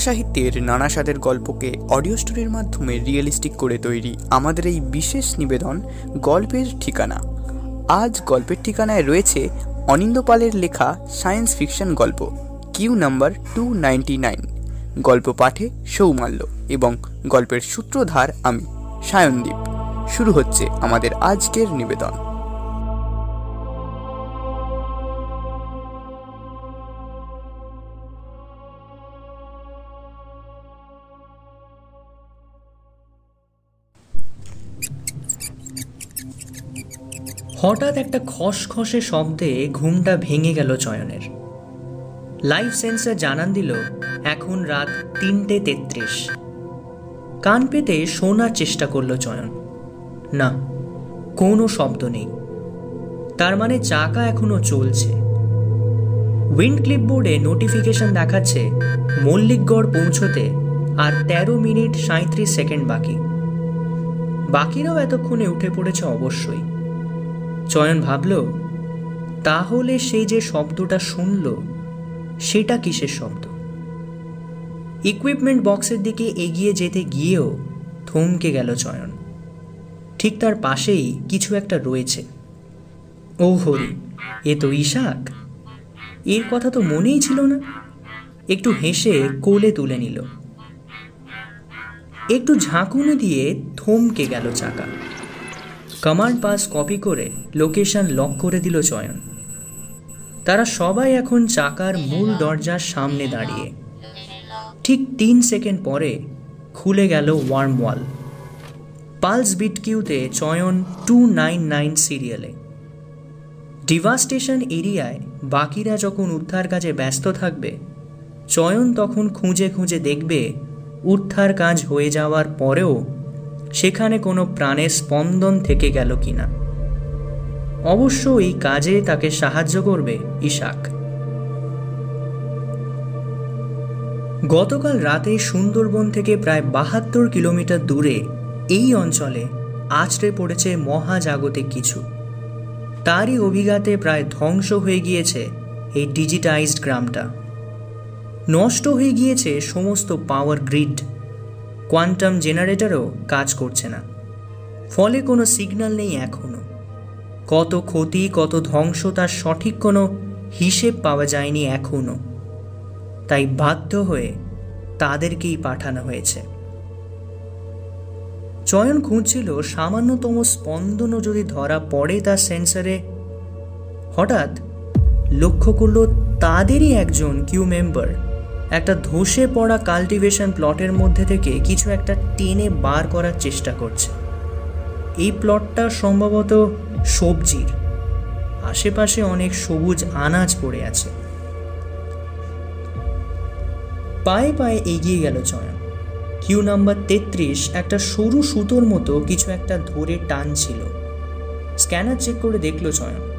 সাহিত্যের নানা স্বাদের গল্পকে অডিও স্টোরির মাধ্যমে রিয়েলিস্টিক করে তৈরি আমাদের এই বিশেষ নিবেদন গল্পের ঠিকানা। আজ গল্পের ঠিকানায় রয়েছে অনিন্দ পালের লেখা সায়েন্স ফিকশন গল্প Q number two ninety nine গল্প পাঠে সৌমাল্য এবং গল্পের সূত্রধার আমি, সায়নদীপ। শুরু হচ্ছে আমাদের আজকের নিবেদন। হঠাৎ একটা খসখসে শব্দে ঘুমটা ভেঙে গেল চয়নের। লাইফ সেন্সার জানান দিল, এখন রাত তিনটে তেত্রিশ। কান পেতে শোনার চেষ্টা করল চয়ন। না, কোনো শব্দ নেই। তার মানে চাকা এখনও চলছে। উইন্ড ক্লিপবোর্ডে নোটিফিকেশন দেখাচ্ছে, মল্লিকগড় পৌঁছতে আর তেরো মিনিট সাঁত্রিশ সেকেন্ড বাকি। বাকিরাও এতক্ষণে উঠে পড়েছে অবশ্যই। চয়ন ভাবল, তাহলে সে যে শব্দটা শুনল, সেটা কিসের শব্দ? ইকুইপমেন্ট বক্সের দিকে এগিয়ে যেতে গিয়েও থমকে গেল চয়ন। ঠিক তার পাশেই কিছু একটা রয়েছে। ও হরি এ তো ইশাক। এর কথা তো মনেই ছিল না। একটু হেসে কোলে তুলে নিল। একটু ঝাঁকুনি দিয়ে থমকে গেল চাকা। কমান্ড পাস কপি করে লোকেশন লক করে দিল চয়ন। তারা সবাই এখন চাকার মূল দরজার সামনে দাঁড়িয়ে। ঠিক তিন সেকেন্ড পরে খুলে গেল ওয়ার্ম ওয়াল। পালস বিট কিউতে চয়ন টু নাইন নাইন সিরিয়ালে ডিভাস্টেশন এরিয়ায় বাকিরা যখন উদ্ধার কাজে ব্যস্ত থাকবে, চয়ন তখন খুঁজে খুঁজে দেখবে উদ্ধার কাজ হয়ে যাওয়ার পরেও সেখানে কোনো প্রাণের স্পন্দন থেকে গেল কিনা? অবশ্য এই কাজে তাকে সাহায্য করবে ইশাক। গতকাল রাতে সুন্দরবন থেকে প্রায় বাহাত্তর কিলোমিটার দূরে এই অঞ্চলে আছড়ে পড়েছে মহাজাগতিক কিছু। তারই অভিঘাতে প্রায় ধ্বংস হয়ে গিয়েছে এই ডিজিটাইজড গ্রামটা। নষ্ট হয়ে গিয়েছে সমস্ত পাওয়ার গ্রিড। কোয়ান্টাম জেনারেটরও কাজ করছে না। ফলে কোনো সিগন্যাল নেই এখনও কত ক্ষতি, কত ধ্বংস তার সঠিক কোনো হিসেব পাওয়া যায়নি এখনও তাই বাধ্য হয়ে তাদেরকেই পাঠানো হয়েছে। চয়ন খুঁজছিল সামান্যতম স্পন্দনও যদি ধরা পড়ে তার সেন্সারে, হঠাৎ লক্ষ্য করল তাদেরই একজন কিউ মেম্বার। একটা ধসে পড়া কাল্টিভেশন প্লটের মধ্যে থেকে কিছু একটা টেনে বার করার চেষ্টা করছে। এই প্লটটা সম্ভবত সবজির। আশেপাশে অনেক সবুজ আনাজ পড়ে আছে। পায়ে পায়ে এগিয়ে গেল চয়ন। কিউ নাম্বার তেত্রিশ একটা সরু সুতোর মতো কিছু একটা ধরে টান ছিল স্ক্যানার চেক করে দেখল চয়ন।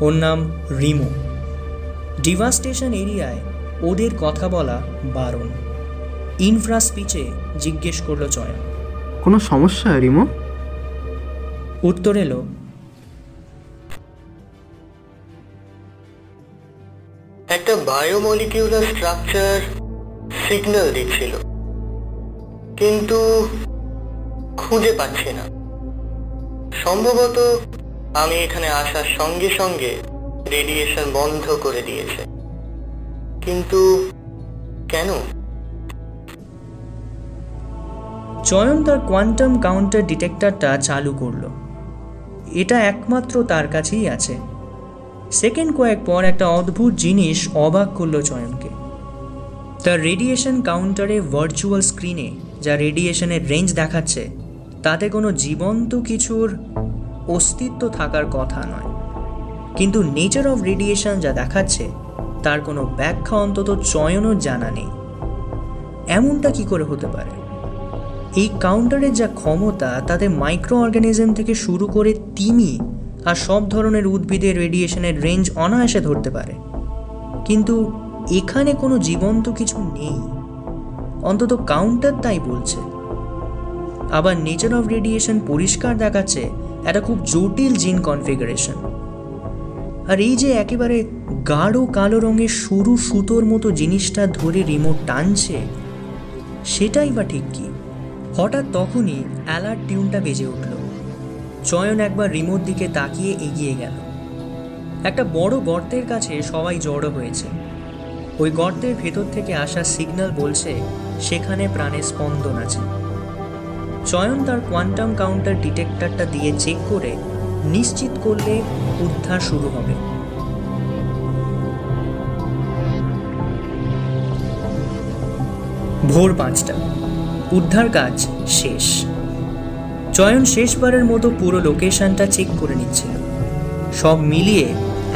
ওর নাম রিমো। ডিভাস্টেশন এরিয়ায় ওদের কথা বলা বারণ। ইনফ্রা স্পিচে জিজ্ঞেস করল চয়ন কোনো সমস্যা রিমো? উত্তর এলো একটা বায়োমলিকিউলার স্ট্রাকচার সিগন্যাল দিচ্ছিল। কিন্তু খুঁজে পাচ্ছি না। সম্ভবত আমি এখানে আসার সঙ্গে সঙ্গে রেডিয়েশন বন্ধ করে দিয়েছে। কিন্তু কেন? চয়ন তার কোয়ান্টাম কাউন্টার ডিটেক্টরটা চালু করল। এটা একমাত্র তার কাছেই আছে। সেকেন্ড কয়েক পর একটা অদ্ভুত জিনিস অবাক করল চয়নকে। তার রেডিয়েশন কাউন্টারে ভার্চুয়াল স্ক্রিনে যা রেডিয়েশনের রেঞ্জ দেখাচ্ছে, তাতে কোনো জীবন্ত কিছুর অস্তিত্ব থাকার কথা নয়। কিন্তু নেচার অফ রেডিয়েশন যা দেখাচ্ছে তার কোনো ব্যাখ্যা অন্তত চয়নও জানা নেই। এমনটা কি করে হতে পারে? এই কাউন্টারের যা ক্ষমতা, তাতে মাইক্রো অর্গানিজম থেকে শুরু করে তিমি আর সব ধরনের উদ্ভিদের রেডিয়েশনের রেঞ্জ অনায়াসে ধরতে পারে। কিন্তু এখানে কোনো জীবন্ত কিছু নেই। অন্তত কাউন্টার তাই বলছে। আবার নেচার অফ রেডিয়েশন পরিষ্কার দেখাচ্ছে একটা খুব জটিল জিন কনফিগারেশন আর এই যে একেবারে গাঢ় কালো রঙের সরু সুতোর মতো জিনিসটা ধরে রিমোট টানছে, সেটাই বা ঠিক কি? হঠাৎ তখনই অ্যালার্ট টিউনটা বেজে উঠল। চয়ন একবার রিমোট দিকে তাকিয়ে এগিয়ে গেল। একটা বড় গর্তের কাছে সবাই জড়ো হয়েছে। ওই গর্তের ভেতর থেকে আসা সিগন্যাল বলছে, সেখানে প্রাণের স্পন্দন আছে। চয়ন তার কোয়ান্টাম কাউন্টার ডিটেক্টরটা দিয়ে চেক করে নিশ্চিত করলে উদ্ধার শুরু হবে। ভোর পাঁচটা। উদ্ধার কাজ শেষ। চয়ন শেষবারের মতো পুরো লোকেশনটা চেক করে নিচ্ছিল। সব মিলিয়ে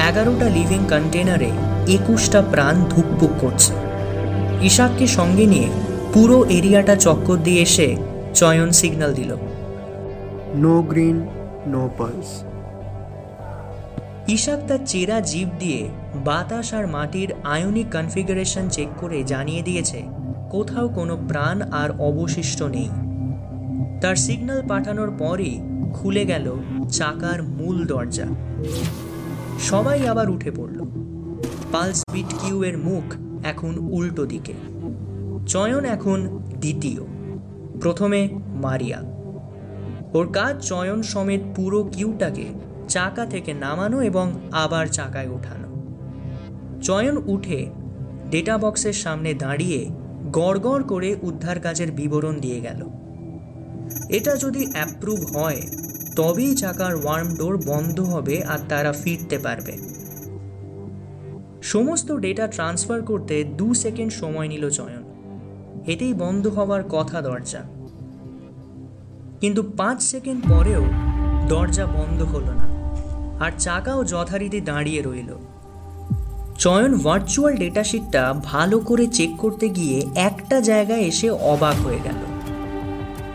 এগারোটা লিভিং কন্টেনারে একুশটা প্রাণ ধুকপুক করছে। ইশাককে সঙ্গে নিয়ে পুরো এরিয়াটা চক্কর দিয়ে এসে চয়ন সিগন্যাল দিল। No green no pulse Ishaq তার চেরা জীব দিয়ে বাতাস আর মাটির আয়নিক কনফিগারেশন চেক করে জানিয়ে দিয়েছে, কোথাও কোনো প্রাণ আর অবশিষ্ট নেই। তার সিগন্যাল পাঠানোর পরই খুলে গেল চাকার মূল দরজা। সবাই আবার উঠে পড়ল। পালস বিট কিউ এর মুখ এখন উল্টো দিকে। চয়ন এখন দ্বিতীয়। প্রথমে মারিয়া। ওর কাজ চয়ন সমেত পুরো কিউটাকে চাকা থেকে নামানো এবং আবার চাকায় ওঠানো। চয়ন উঠে ডেটা বক্সের সামনে দাঁড়িয়ে গড়গড় করে উদ্ধার কাজের বিবরণ দিয়ে গেল। এটা যদি অ্যাপ্রুভ হয়, তবেই চাকার ওয়ার্ম ডোর বন্ধ হবে আর তারা ফিরতে পারবে। সমস্ত ডেটা ট্রান্সফার করতে দু সেকেন্ড সময় নিল চয়ন। এতেই বন্ধ হওয়ার কথা দরজা। কিন্তু পাঁচ সেকেন্ড পরেও দরজা বন্ধ হলো না, আর চাকাও যথারীতি দাঁড়িয়ে রইল। চয়ন ভার্চুয়াল ডেটাশিটটা ভালো করে চেক করতে গিয়ে একটা জায়গায় এসে অবাক হয়ে গেল।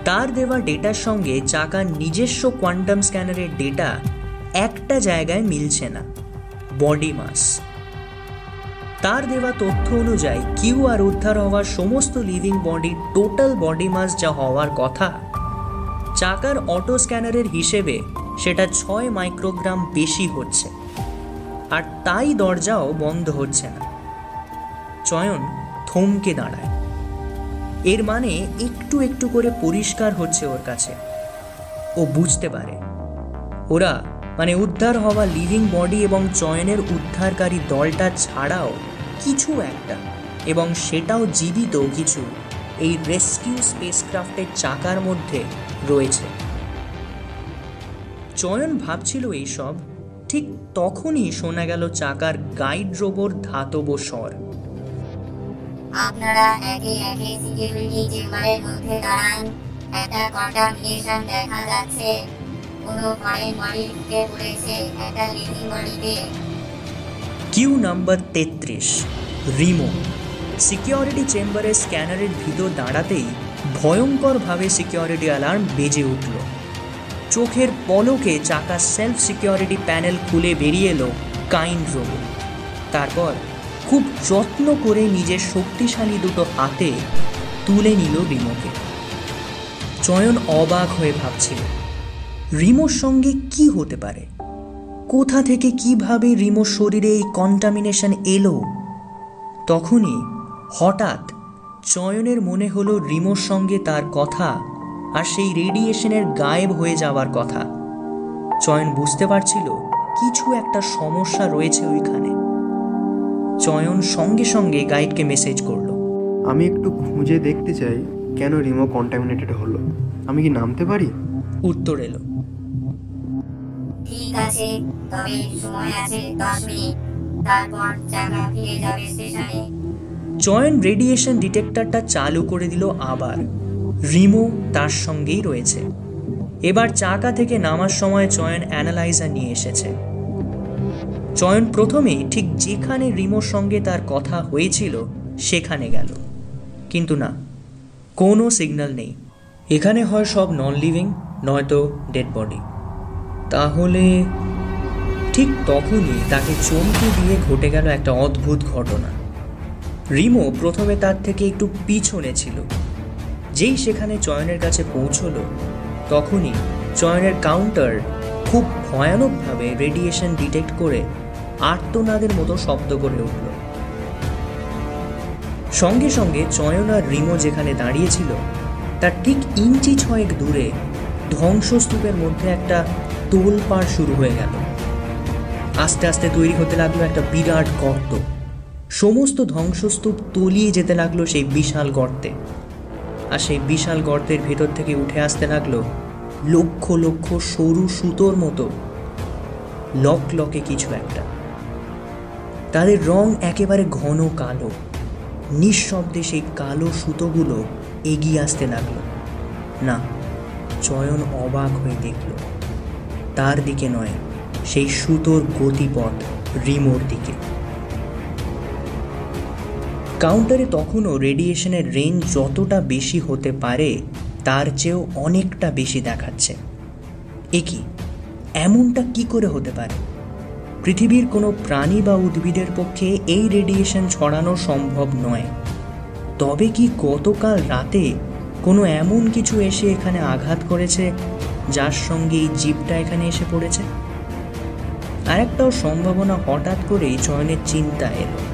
তার দেওয়া ডেটার সঙ্গে চাকার নিজস্ব কোয়ান্টাম স্ক্যানারের ডেটা একটা জায়গায় মিলছে না বডি মাস তার দেওয়া তথ্য অনুযায়ী কিউ আর উদ্ধার হওয়ার সমস্ত living body total body mass যা হওয়ার কথা চাকার অটো স্ক্যানারের হিসেবে সেটা ছয় মাইক্রোগ্রাম বেশি হচ্ছে। আর তাই দরজাও বন্ধ হচ্ছে না। চয়ন থমকে দাঁড়ায়। এর মানে একটু একটু করে পরিষ্কার হচ্ছে ওর কাছে। ও বুঝতে পারে। ওরা মানে উদ্ধার হওয়া লিভিং বডি এবং চয়নের উদ্ধারকারী দলটা ছাড়াও কিছু একটা এবং সেটাও জীবিত কিছু এই রেস্কিউ স্পেসক্রাফটের চাকার মধ্যে রয়েছে। চয়ন ভাবছিল এইসব। ঠিক তখনই শোনা গেল চাকার গাইড রোবর ধাতব স্বর। আপনারা একে একে সিকিউরিটি চেম্বারের মধ্যে দাঁড়ান। একটা কন্টামিনেশন দেখা যাচ্ছে। কোনো ফরেন বডি ঢুকে পড়েছে একটা লিভিং বডিতে কিউ নাম্বার তেত্রিশ রিমো সিকিউরিটি চেম্বারের স্ক্যানারের ভিতর দাঁড়াতেই ভয়ঙ্করভাবে সিকিউরিটি অ্যালার্ম বেজে উঠল। চোখের পলকে চাকা সেলফ সিকিউরিটি প্যানেল খুলে বেরিয়ে এলো কাইন্ড রোবো তারপর খুব যত্ন করে নিজের শক্তিশালী দুটো হাতে তুলে নিল রিমোকে। চয়ন অবাক হয়ে ভাবছিল, রিমোর সঙ্গে কি হতে পারে? কোথা থেকে কীভাবে রিমোর শরীরে এই কন্টামিনেশন এলো? তখনই হঠাৎ চয়নের মনে হলো রিমোর সঙ্গে তার কথা আর সেই রেডিয়েশনের গায়েব হয়ে যাওয়ার কথা। চয়ন বুঝতে পারছিল কিছু একটা সমস্যা রয়েছে ওইখানে। চয়ন সঙ্গে সঙ্গে গাইডকে মেসেজ করল। আমি একটু খুঁজে দেখতে চাই কেন রিমো কন্টামিনেটেড হলো। আমি কি নামতে পারি? উত্তর এলো। ঠিক আছে তবে সময় আছে দশ মিনিট। তারপর চাকা ফিরে যাবে স্টেশনে। চয়ন রেডিয়েশন ডিটেক্টরটা চালু করে দিল আবার। রিমো তার সঙ্গেই রয়েছে। এবার চাকা থেকে নামার সময় চয়ন অ্যানালাইজার নিয়ে এসেছে। চয়ন প্রথমে ঠিক যেখানে রিমোর সঙ্গে তার কথা হয়েছিল, সেখানে গেল। কিন্তু না, কোনো সিগন্যাল নেই। এখানে হয় সব নন লিভিং নয়তো ডেড বডি তাহলে ঠিক তখনই তাকে চমকে দিয়ে ঘটে গেল একটা অদ্ভুত ঘটনা। রিমো প্রথমে তার থেকে একটু পিছনে ছিল। যেই সেখানে চয়নের কাছে পৌঁছলো, তখনই চয়নের কাউন্টার খুব ভয়ানকভাবে রেডিয়েশন ডিটেক্ট করে আর্তনাদের মতো শব্দ করে উঠল। সঙ্গে সঙ্গে চয়ন আর রিমো যেখানে দাঁড়িয়েছিল, তার ঠিক ইঞ্চি ছয়েক দূরে ধ্বংসস্তূপের মধ্যে একটা তোলপাড় শুরু হয়ে গেল। আস্তে আস্তে তৈরি হতে লাগল একটা বিরাট গর্ত। সমস্ত ধ্বংসস্তূপ তলিয়ে যেতে লাগল সেই বিশাল গর্তে। আর সেই বিশাল গর্তের ভেতর থেকে উঠে আসতে লাগল লক্ষ লক্ষ সরু সুতোর মতো, লক লকে কিছু একটা। তাদের রং একেবারে ঘন কালো। নিঃশব্দে সেই কালো সুতোগুলো এগিয়ে আসতে লাগল। না, চয়ন অবাক হয়ে দেখল। তার দিকে নয়, সেই সুতোর গতিপথ রিমোর দিকে। কাউন্টারে তখনও রেডিয়েশনের রেঞ্জ যতটা বেশি হতে পারে, তার চেয়েও অনেকটা বেশি দেখাচ্ছে। এ কি? এমনটা কি করে হতে পারে? পৃথিবীর কোনো প্রাণী বা উদ্ভিদের পক্ষে এই রেডিয়েশন ছড়ানো সম্ভব নয়। তবে কি গতকাল রাতে কোনো এমন কিছু এসে এখানে আঘাত করেছে, যার সঙ্গে এই জীবটা এখানে এসে পড়েছে? আরেকটাও সম্ভাবনা হঠাৎ করেই চয়নের চিন্তা এলো।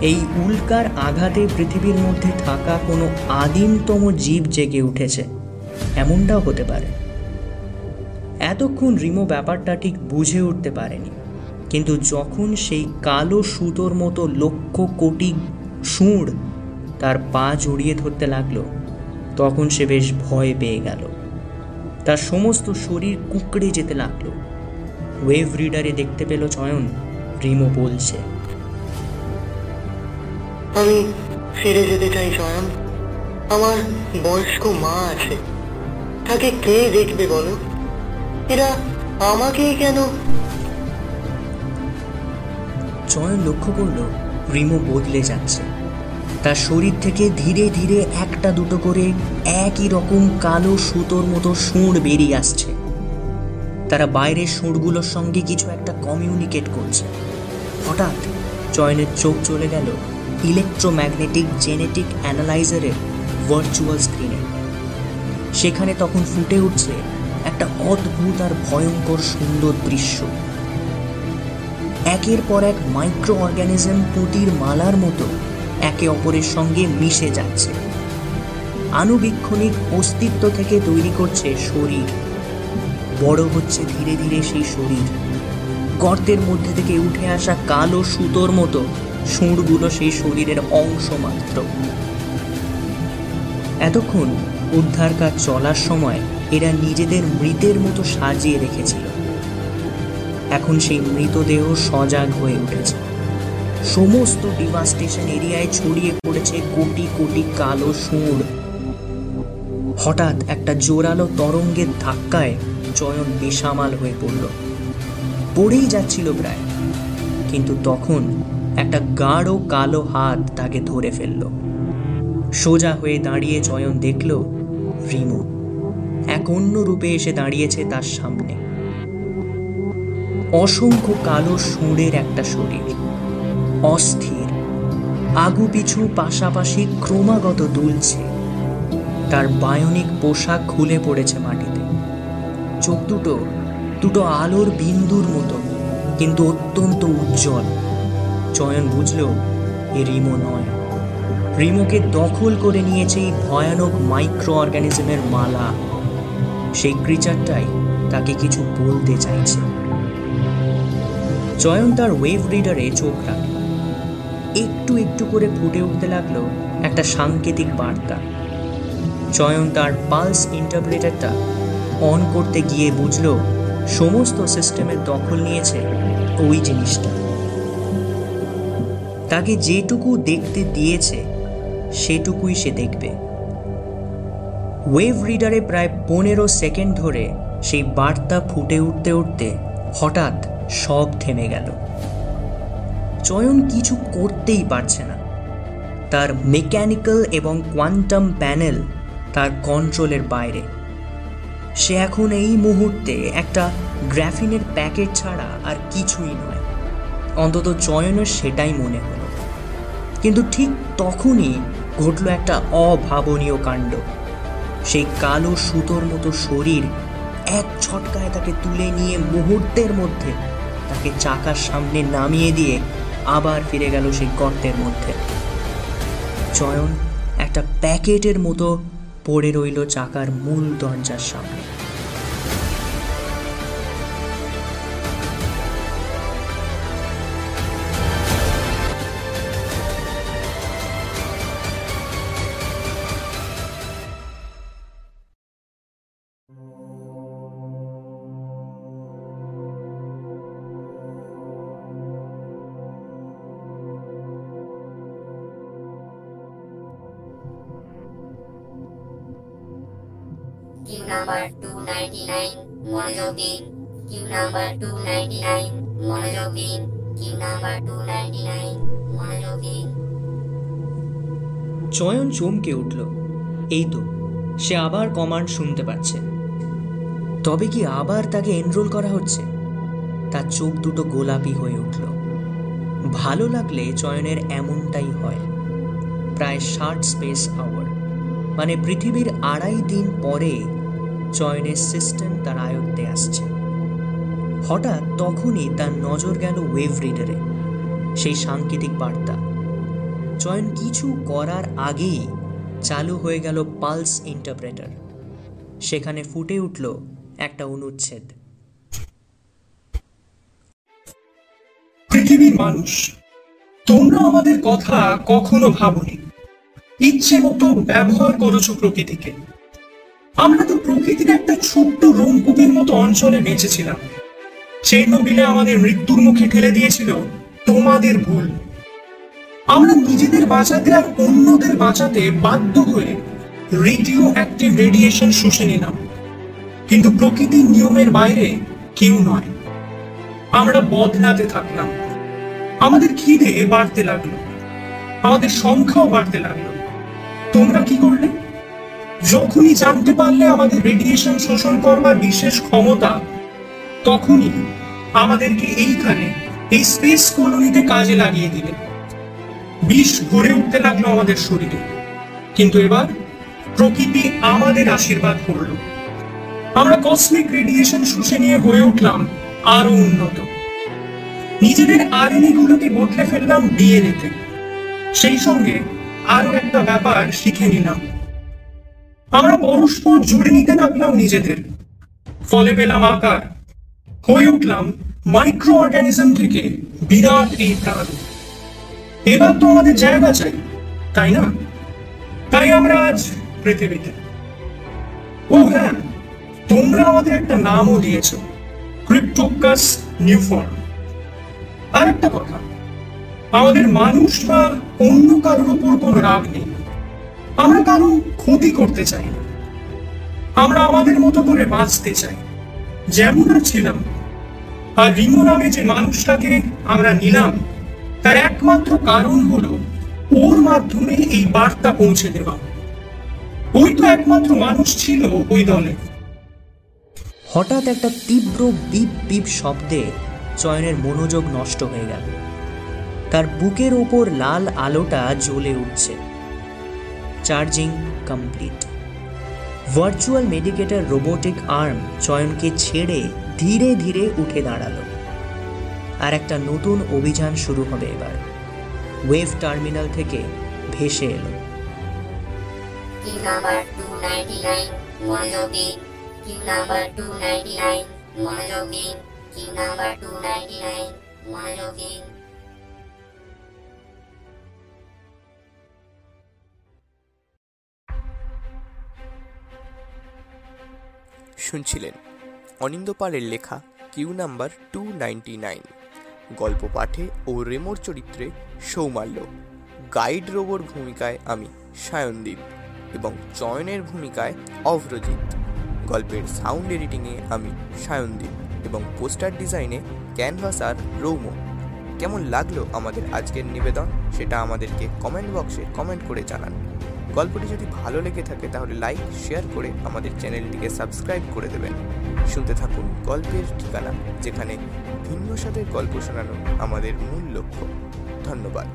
এই উল্কার আঘাতে পৃথিবীর মধ্যে থাকা কোনো আদিমতম জীব জেগে উঠেছে। এমনটাও হতে পারে। এতক্ষণ রিমো ব্যাপারটা ঠিক বুঝে উঠতে পারেনি। কিন্তু যখন সেই কালো সুতোর মতো লক্ষ কোটি সুঁড় তার পা জড়িয়ে ধরতে লাগল, তখন সে বেশ ভয় পেয়ে গেল। তার সমস্ত শরীর কুঁকড়ে যেতে লাগল। ওয়েভ রিডারে দেখতে পেল চয়ন, রিমো বলছে। আমি ফিরে যেতে চাই, স্বয়ং। আমার বয়স্ক মা আছে। তাকে কে দেখবে বলো? এরা আমাকেই কেন? চয়ন লক্ষ্য করল, রিমো বদলে যাচ্ছে। তার শরীর থেকে ধীরে ধীরে একটা দুটো করে একই রকম কালো সুতোর মতো সুঁড় বেরিয়ে আসছে। তারা বাইরের সুঁড়গুলোর সঙ্গে কিছু একটা কমিউনিকেট করছে। হঠাৎ চয়নের চোখ চলে গেল ইলেকট্রোম্যাগনেটিক জেনেটিক অ্যানালাইজারের ভার্চুয়াল স্ক্রিনে। সেখানে তখন ফুটে উঠছে একটা অদ্ভুত আর ভয়ঙ্কর সুন্দর দৃশ্য। একের পর এক মাইক্রো অর্গানিজম পুঁতির মালার মতো একে অপরের সঙ্গে মিশে যাচ্ছে। আনুবীক্ষণিক অস্তিত্ব থেকে তৈরি করছে শরীর। বড় হচ্ছে ধীরে ধীরে সেই শরীর। গর্তের মধ্যে থেকে উঠে আসা কালো সুতোর মতো সুঁড়গুলো সেই শরীরের অংশ মাত্র। এতক্ষণ উদ্ধার কাজ চলার সময় এরা নিজেদের মৃতের মতো সাজিয়ে রেখেছিল। এখন সেই মৃতদেহ সজাগ হয়ে উঠেছে। সমস্ত ডিভাস্টেশন এরিয়ায় ছড়িয়ে পড়েছে কোটি কোটি কালো সুঁড় হঠাৎ একটা জোরালো তরঙ্গের ধাক্কায় জয়ন বেসামাল হয়ে পড়ল। পড়েই যাচ্ছিল প্রায়। কিন্তু তখন একটা গাঢ় কালো হাত তাকে ধরে ফেলল। সোজা হয়ে দাঁড়িয়ে চয়ন দেখল রিমু। এক অন্য রূপে এসে দাঁড়িয়েছে তার সামনে। অসংখ্য কালো সুঁড়ের একটা শরীর। অস্থির। আগু পিছু পাশাপাশি ক্রমাগত দুলছে। তার বায়নিক পোশাক খুলে পড়েছে মাটিতে। চোখ দুটো দুটো আলোর বিন্দুর মতো কিন্তু অত্যন্ত উজ্জ্বল। চয়ন বুঝল, এ রিমো নয়। রিমোকে দখল করে নিয়েছে এই ভয়ানক মাইক্রো অর্গানিজমের মালা। সেই ক্রিচারটাই তাকে কিছু বলতে চাইছে। চয়ন তার ওয়েভ রিডারে চোখ রাখল। একটু একটু করে ফুটে উঠতে লাগল একটা সাংকেতিক বার্তা। চয়ন তার পালস ইন্টারপ্রেটারটা অন করতে গিয়ে বুঝলো, সমস্ত সিস্টেমের দখল নিয়েছে ওই জিনিসটা। তাকে যেটুকু দেখতে দিয়েছে, সেটুকুই সে দেখবে। ওয়েভ রিডারে প্রায় পনেরো সেকেন্ড ধরে সেই বার্তা ফুটে উঠতে উঠতে হঠাৎ সব থেমে গেল। চয়ন কিছু করতেই পারছে না। তার মেকানিক্যাল এবং কোয়ান্টাম প্যানেল তার কন্ট্রোলের বাইরে। সে এখন এই মুহূর্তে একটা গ্রাফিনের প্যাকেট ছাড়া আর কিছুই নয়। অন্তত চয়নের সেটাই মনে হলো। কিন্তু ঠিক তখনই ঘটল একটা অভাবনীয় কাণ্ড। সেই কালো সুতোর মতো শরীর এক ছটকায় তাকে তুলে নিয়ে মুহূর্তের মধ্যে তাকে চাকার সামনে নামিয়ে দিয়ে আবার ফিরে গেল সেই গর্তের মধ্যে। চয়ন একটা প্যাকেটের মতো পড়ে রইল চাকার মূল দরজার সামনে। নাম্বার টু নাইনটি নাইন মনোযোগ দিন Q number two ninety nine Chayan চমকে উঠল। এই তো, সে আবার কমান্ড শুনতে পাচ্ছে। তবে কি আবার তাকে এনরোল করা হচ্ছে? তার চোখ দুটো গোলাপি হয়ে উঠল। ভালো লাগলে চয়নের এমনটাই হয়। প্রায় ষাট স্পেস আওয়ার মানে পৃথিবীর আড়াই দিন পরে চয়নের সিস্টেম তার আয়ত্তে আসছে। হঠাৎ তখনই তার নজর গেল ওয়েভ রিডারে সেই সাংকেতিক বার্তা। চয়ন কিছু করার আগেই চালু হয়ে গেল পালস ইন্টারপ্রেটার সেখানে ফুটে উঠল একটা অনুচ্ছেদ। পৃথিবীর মানুষ, তোমরা আমাদের কথা কখনো ভাবনি। ইচ্ছে মতো ব্যবহার করেছ প্রকৃতিকে। আমরা তো প্রকৃতির একটা ছোট্ট রোমকূপের মতো অঞ্চলে বেঁচেছিলাম। চেরনোবিলে আমাদের মৃত্যুর মুখে ঠেলে দিয়েছিল তোমাদের ভুল। আমরা নিজেদের বাঁচাতে আর অন্যদের বাঁচাতে বাধ্য হয়ে রেডিও অ্যাক্টিভ রেডিয়েশন শুষে নিলাম। কিন্তু প্রকৃতির নিয়মের বাইরে কেউ নয়। আমরা বদলাতে থাকলাম। আমাদের খিদে বাড়তে লাগল। আমাদের সংখ্যাও বাড়তে লাগল। তোমরা কি করলে? যখনই জানতে পারলে আমাদের রেডিয়েশন শোষণ করবার বিশেষ ক্ষমতা, তখনই আমাদেরকে এইখানে এই স্পেস কলোনিতে কাজে লাগিয়ে দিলে। বিষ ভরে উঠতে লাগল আমাদের শরীরে। কিন্তু এবার প্রকৃতি আমাদের আশীর্বাদ করল। আমরা কসমিক রেডিয়েশন শুষে নিয়ে হয়ে উঠলাম আরও উন্নত। নিজেদের আরএনএ গুলোকে বদলে ফেললাম ডিএনএ তে। সেই সঙ্গে আরও একটা ব্যাপার শিখে নিলাম। আমরা পরস্পর জুড়ে নিতে লাগলাম নিজেদের। ফলে পেলাম আকার। হয়ে উঠলাম মাইক্রো অর্গানিজম থেকে বিরাট এই প্রাণ। এবার তো আমাদের জায়গা চাই, তাই না? তাই আমরা আজ পৃথিবীতে। ও হ্যাঁ তোমরা আমাদের একটা নামও দিয়েছ ক্রিপ্টোকাস নিউ ফর্ম আর একটা কথা, আমাদের মানুষ বা অন্য কারোর উপর কোনো রাগ নেই। আমরা কারও ক্ষতি করতে চাই। না আমরা আমাদের মতো করে বাঁচতে চাই। যেমন ছিলাম, আর রিমো নামে যে মানুষটাকে আমরা নিলাম, তার একমাত্র কারণ হলো ওর মাধ্যমে এই বার্তা পৌঁছে দেওয়া। ওই তো একমাত্র মানুষ ছিল ওই দলে। হঠাৎ একটা তীব্র বিপ বিপ শব্দে চয়নের মনোযোগ নষ্ট হয়ে গেল। তার বুকের ওপর লাল আলোটা জ্বলে উঠছে। Charging complete virtual medicator robotic arm চয়নকে ছেড়ে ধীরে ধীরে উঠে দাঁড়াল। আর একটা নতুন অভিযান শুরু হবে এবার। ওয়েভ টার্মিনাল থেকে ভেসে এলো। নাম্বার টু নাইনটি নাইন শুনছিলেন অনিন্দ পালের লেখা Q number two ninety nine গল্প পাঠে ও রেমোর চরিত্রে সৌমাল্য, গাইড রোবর ভূমিকায় আমি সায়নদীপ এবং চয়নের ভূমিকায় অভ্রজিৎ, গল্পের সাউন্ড এডিটিংয়ে আমি সায়নদীপ এবং পোস্টার ডিজাইনে ক্যানভাস আর রৌমো। কেমন লাগল আমাদের আজকের নিবেদন সেটা আমাদেরকে কমেন্ট বক্সে কমেন্ট করে জানান। গল্পটি যদি ভালো লেগে থাকে তাহলে লাইক শেয়ার করে আমাদের চ্যানেলটিকে সাবস্ক্রাইব করে দেবেন। শুনতে থাকুন গল্পের ঠিকানা, যেখানে ভিন্ন সাথে গল্প শোনানো আমাদের মূল লক্ষ্য। ধন্যবাদ।